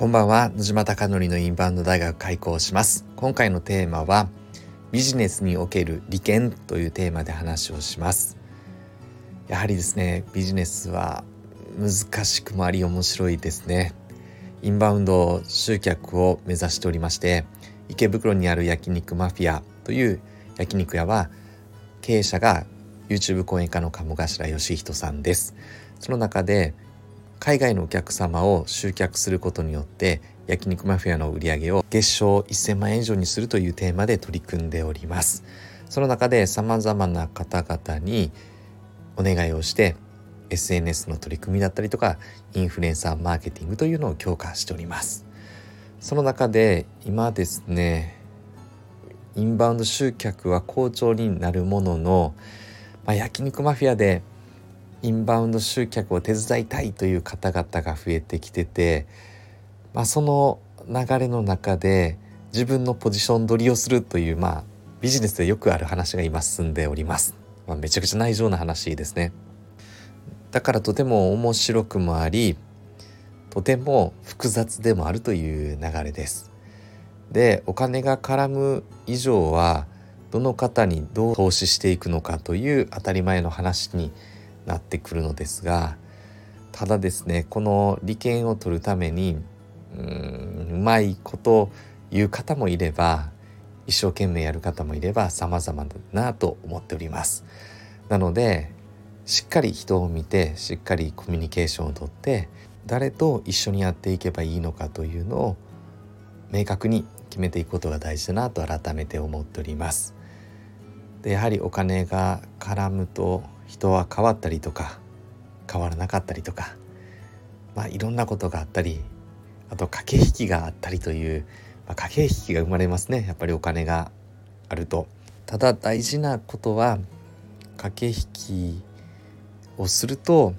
こんばんは。野島貴則のインバウンド大学開校します。今回のテーマはビジネスにおける利権というテーマで話をします。やはりですねビジネスは難しくもあり面白いですね。インバウンド集客を目指しておりまして池袋にある焼肉マフィアという焼肉屋は経営者が YouTube 講演家の鴨頭義人さんです。その中で海外のお客様を集客することによって焼肉マフィアの売り上げを月賞1000万円以上にするというテーマで取り組んでおります。その中で様々な方々にお願いをして SNS の取り組みだったりとかインフルエンサーマーケティングというのを強化しております。その中で今ですねインバウンド集客は好調になるものの、まあ、焼肉マフィアでインバウンド集客を手伝いたいという方々が増えてきてて、まあ、その流れの中で自分のポジション取りをするという、まあ、ビジネスでよくある話が今進んでおります。まあ、めちゃくちゃ内情な話ですね。だからとても面白くもありとても複雑でもあるという流れです。でお金が絡む以上はどの方にどう投資していくのかという当たり前の話になってくるのですがただですねこの利権を取るためにうんうまいこと言う方もいれば一生懸命やる方もいれば様々だなと思っております。なのでしっかり人を見てしっかりコミュニケーションをとって誰と一緒にやっていけばいいのかというのを明確に決めていくことが大事だなと改めて思っております。でやはりお金が絡むと人は変わったりとか変わらなかったりとかまあいろんなことがあったりあと駆け引きがあったりという、まあ、駆け引きが生まれますね。やっぱりお金があると。ただ大事なことは駆け引きをすると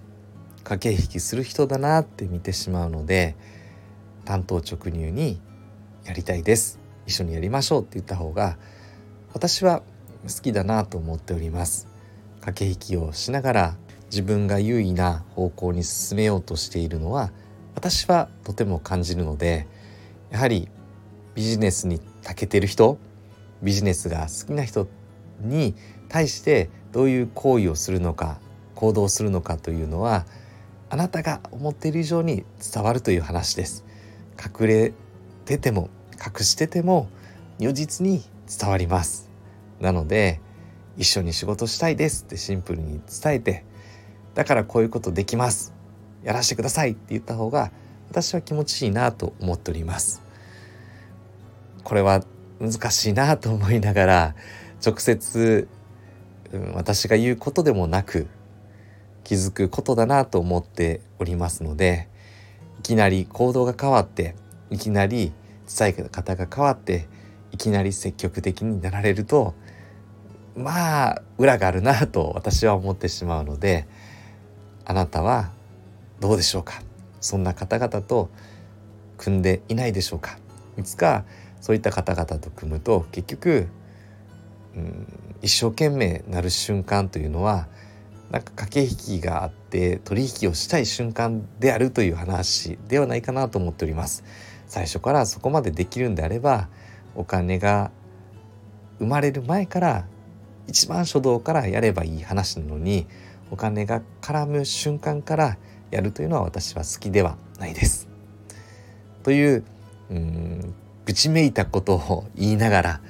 駆け引きする人だなって見てしまうので担当直入にやりたいです。一緒にやりましょうって言った方が私は好きだなと思っております。駆け引きをしながら自分が優位な方向に進めようとしているのは私はとても感じるのでやはりビジネスに長けてる人ビジネスが好きな人に対してどういう行為をするのか行動するのかというのはあなたが思っている以上に伝わるという話です。隠れてても隠してても如実に伝わります。なので一緒に仕事したいですってシンプルに伝えてだからこういうことできます。やらせてくださいって言った方が私は気持ちいいなと思っております。これは難しいなと思いながら直接、うん、私が言うことでもなく気づくことだなと思っておりますのでいきなり行動が変わっていきなり伝え方が変わっていきなり積極的になられるとまあ裏があるなと私は思ってしまうのであなたはどうでしょうか？そんな方々と組んでいないでしょうか？いつかそういった方々と組むと結局、うん、一生懸命なる瞬間というのはなんか駆け引きがあって取引をしたい瞬間であるという話ではないかなと思っております。最初からそこまでできるんであればお金が生まれる前から一番初動からやればいい話なのにお金が絡む瞬間からやるというのは私は好きではないです。といううん愚痴めいたことを言いながら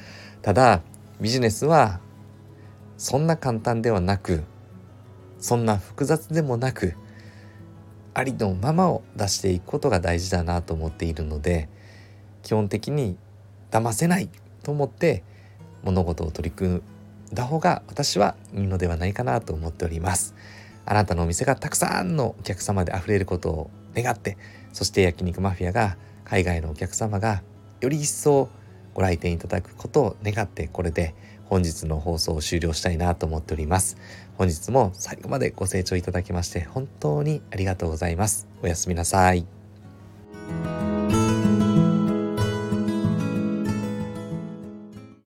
ただビジネスはそんな簡単ではなくそんな複雑でもなくありのままを出していくことが大事だなと思っているので基本的に騙せないと思って物事を取り組むだ方が私はいいのではないかなと思っておりますあなたのお店がたくさんのお客様で溢れることを願ってそして焼肉マフィアが海外のお客様がより一層ご来店いただくことを願ってこれで本日の放送を終了したいなと思っております。本日も最後までご清聴いただきまして本当にありがとうございます。おやすみなさい。